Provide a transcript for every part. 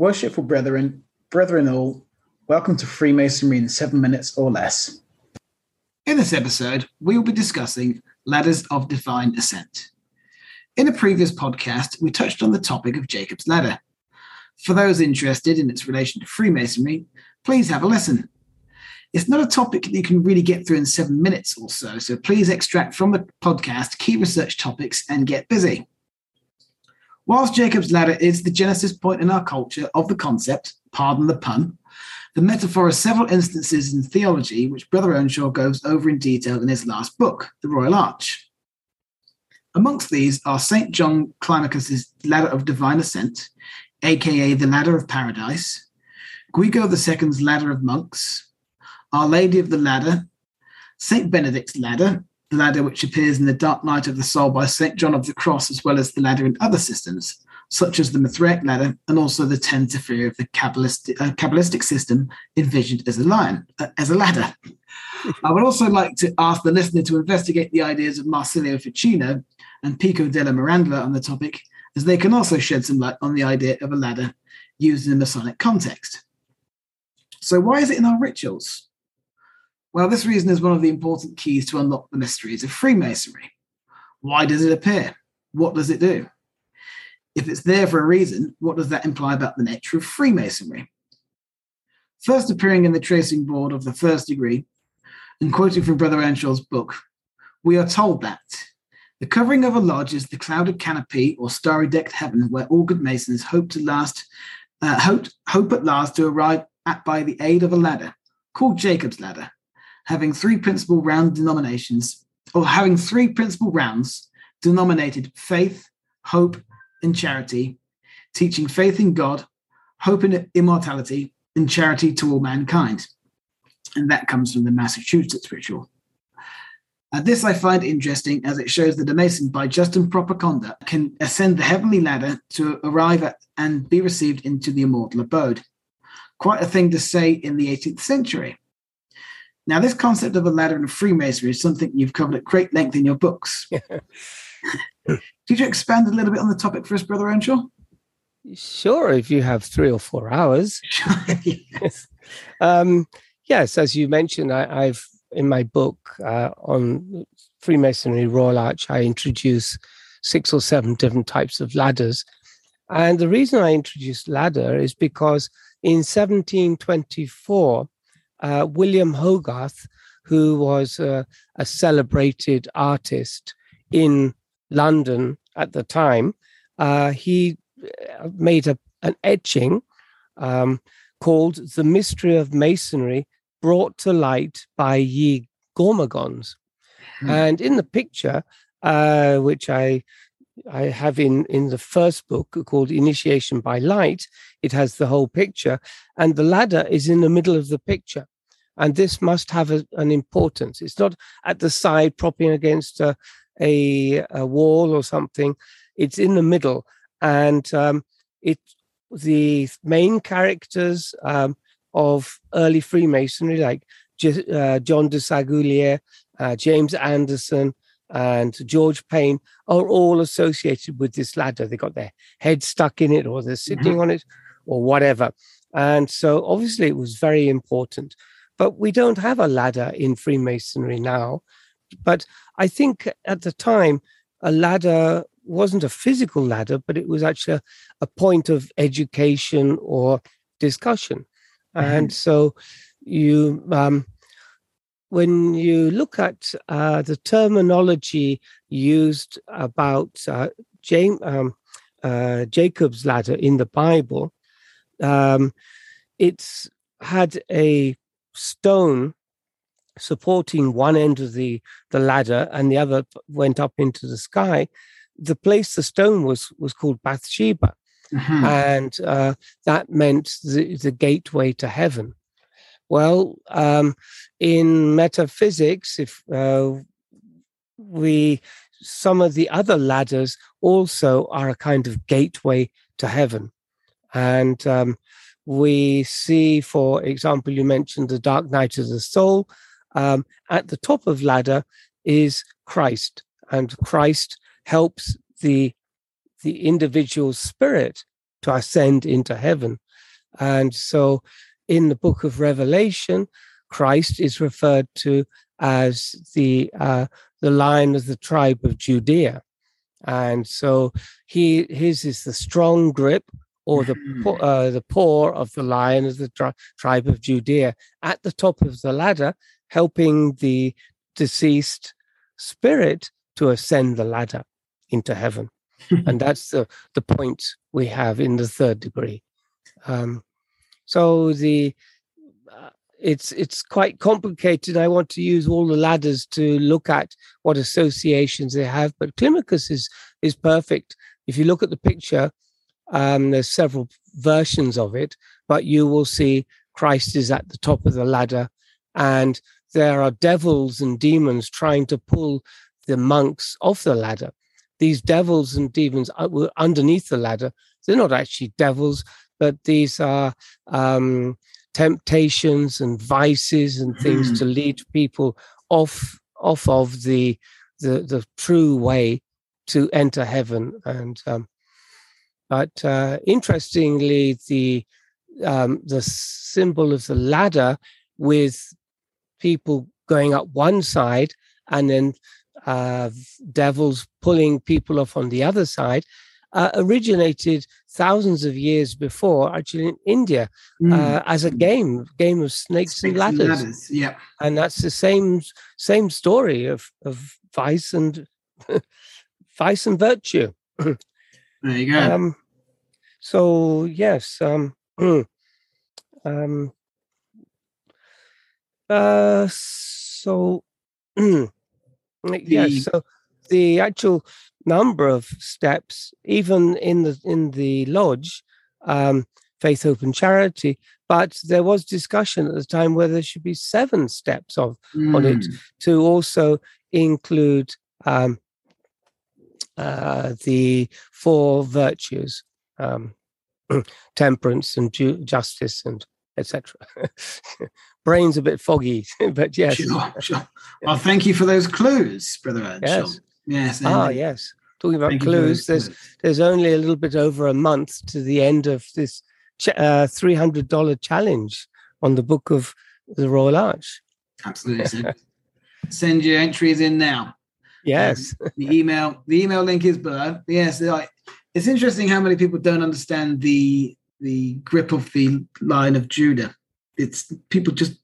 Worshipful brethren, brethren all, welcome to Freemasonry in seven minutes or less. In this episode, we will be discussing ladders of divine ascent. In a previous podcast, we touched on the topic of Jacob's ladder. For those interested in its relation to Freemasonry, please have a listen. It's not a topic that you can really get through in seven minutes or so, so please extract from the podcast key research topics and get busy. Whilst Jacob's ladder is the genesis point in our culture of the concept, pardon the pun, the metaphor has several instances in theology which Brother Earnshaw goes over in detail in his last book, The Royal Arch. Amongst these are St. John Climacus's Ladder of Divine Ascent, aka the Ladder of Paradise, Guigo II's Ladder of Monks, Our Lady of the Ladder, St. Benedict's Ladder, ladder which appears in the Dark Night of the Soul by St. John of the Cross, as well as the ladder in other systems, such as the Mithraic ladder and also the Ten Sephira of the Kabbalistic, uh, Kabbalistic system envisioned as a lion, uh, as a ladder. I would also like to ask the listener to investigate the ideas of Marsilio Ficino and Pico della Mirandola on the topic, as they can also shed some light on the idea of a ladder used in a Masonic context. So, why is it in our rituals? Well, this reason is one of the important keys to unlock the mysteries of Freemasonry. Why does it appear? What does it do? If it's there for a reason, what does that imply about the nature of Freemasonry? First appearing in the tracing board of the first degree, and quoting from Brother Earnshaw's book, we are told that the covering of a lodge is the clouded canopy or starry decked heaven where all good masons hope to last, uh, hope, hope at last to arrive at by the aid of a ladder called Jacob's ladder, having three principal round denominations, or having three principal rounds denominated faith, hope, and charity, teaching faith in God, hope in immortality, and charity to all mankind. And that comes from the Massachusetts ritual. Uh, this I find interesting as it shows that a Mason, by just and proper conduct, can ascend the heavenly ladder to arrive at and be received into the immortal abode. Quite a thing to say in the 18th century. Now, this concept of a ladder and Freemasonry is something you've covered at great length in your books. Could you expand a little bit on the topic for us, Brother Earnshaw? Sure, if you have three or four hours. yes. Um, yes, as you mentioned, I, have in my book uh, on Freemasonry Royal Arch, I introduce six or seven different types of ladders. And the reason I introduced ladder is because in 1724, uh, William Hogarth, who was uh, a celebrated artist in London at the time, uh, he uh, made a, an etching um, called The Mystery of Masonry Brought to Light by Ye Gormogons. Hmm. And in the picture, uh, which I I have in in the first book called Initiation by Light. It has the whole picture, and the ladder is in the middle of the picture and this must have a, an importance. It's not at the side propping against a, a, a wall or something. It's in the middle, and um, it the main characters um, of early Freemasonry, like uh, John Desaguliers, uh, James Anderson, and George Payne, are all associated with this ladder. They got their head stuck in it, or they're sitting mm-hmm. on it, or whatever. And so, obviously, it was very important. But we don't have a ladder in Freemasonry now. But I think at the time, a ladder wasn't a physical ladder, but it was actually a, a point of education or discussion. Mm-hmm. And so you, um, when you look at uh, the terminology used about uh, James, um, uh, Jacob's ladder in the Bible, um, it's had a stone supporting one end of the, the ladder and the other went up into the sky, the place the stone was was called Bathsheba. Mm-hmm. And uh, that meant the, the gateway to heaven. Well, um, in metaphysics, if uh, we some of the other ladders also are a kind of gateway to heaven, and um, we see, for example, you mentioned the dark night of the soul. Um, at the top of ladder is Christ, and Christ helps the the individual spirit to ascend into heaven. And so in the book of Revelation, Christ is referred to as the uh, the lion of the tribe of Judea. And so he his is the strong grip or the mm-hmm. uh, the paw of the lion of the tri- tribe of Judea at the top of the ladder, helping the deceased spirit to ascend the ladder into heaven. and that's the, the point we have in the third degree. Um, so the uh, it's it's quite complicated. I want to use all the ladders to look at what associations they have, but Climacus is is perfect. If you look at the picture, um, there's several versions of it, but you will see Christ is at the top of the ladder, and there are devils and demons trying to pull the monks off the ladder. These devils and demons were underneath the ladder. They're not actually devils, but these are um, temptations and vices and things mm. to lead people off off of the the the true way to enter heaven. And um, but uh, interestingly, the um, the symbol of the ladder with people going up one side and then uh, devils pulling people off on the other side uh, originated thousands of years before, actually in India, mm. uh, as a game, game of snakes, snakes and, ladders. and ladders. Yeah, and that's the same same story of of vice and vice and virtue. there you go. Um, so yes, um, um, uh, so yes, so the actual number of steps, even in the in the lodge, um, Faith, Hope, and Charity. But there was discussion at the time whether there should be seven steps of mm. on it hmm. to also include um, uh, the four virtues: um, temperance and ju- justice and etc. Brain's a bit foggy, but yes. Sure, sure. Well, thank you for those clues, Brother Ed. Yes. Yes. Ah, yes. Talking about Thank clues, there's there's only a little bit over a month to the end of this uh, three hundred dollar challenge on the book of the Royal Arch. Absolutely. So send your entries in now. Yes. Um, the email the email link is below. Yes, like, it's interesting how many people don't understand the the grip of the line of Judah. It's people just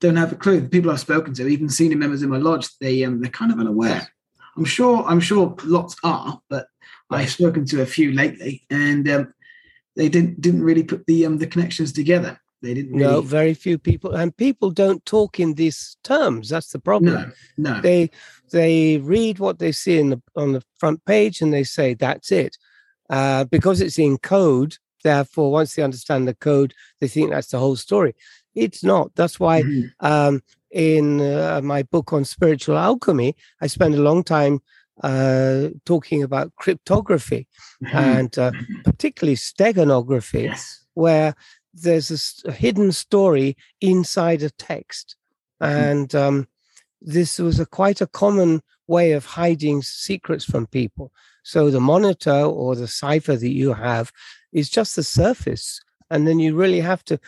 don't have a clue. The people I've spoken to, even senior members in my lodge, they um, they're kind of unaware. I'm sure I'm sure lots are, but I've spoken to a few lately, and um, they didn't didn't really put the um, the connections together. They didn't. Really... No, very few people, and people don't talk in these terms. That's the problem. No, no. They they read what they see in the on the front page, and they say that's it, uh, because it's in code. Therefore, once they understand the code, they think that's the whole story. It's not. That's why mm-hmm. um, in uh, my book on spiritual alchemy, I spend a long time uh, talking about cryptography mm-hmm. and uh, particularly steganography, yes. where there's a, a, hidden story inside a text. Mm-hmm. And um, this was a quite a common way of hiding secrets from people. So the monitor or the cipher that you have is just the surface. And then you really have to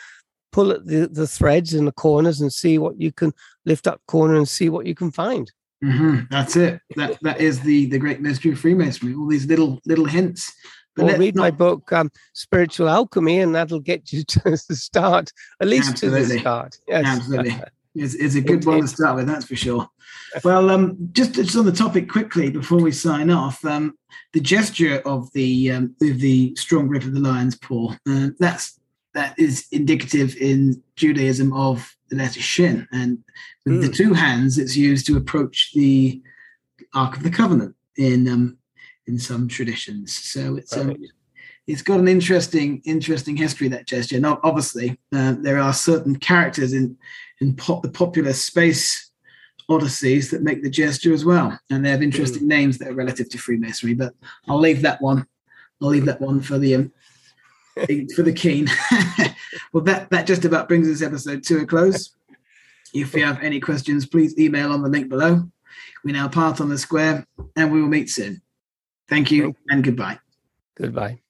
pull at the, the threads in the corners and see what you can lift up corner and see what you can find. Mm-hmm. That's it. That that is the the great mystery of Freemasonry. All these little little hints. But or read not... my book, um, Spiritual Alchemy, and that'll get you to the start, at least Absolutely. to the start. Yes. Absolutely. It's, it's a good one to start with, that's for sure. Well, um, just, just on the topic quickly before we sign off, um, the gesture of the um, of the strong grip of the lion's paw. Uh, that's that is indicative in Judaism of the letter Shin. And with mm. the hmm. two hands, it's used to approach the Ark of the Covenant in um, in some traditions. So it's um, it's got an interesting interesting history that gesture. Now, obviously, uh, there are certain characters in in pop, the popular space odysseys that make the gesture as well, and they have interesting mm. names that are relative to Freemasonry. But I'll leave that one. I'll leave that one for the um, for the keen. well, that, that just about brings this episode to a close. If you have any questions, please email on the link below. We now part on the square and we will meet soon. Thank you and goodbye. Goodbye.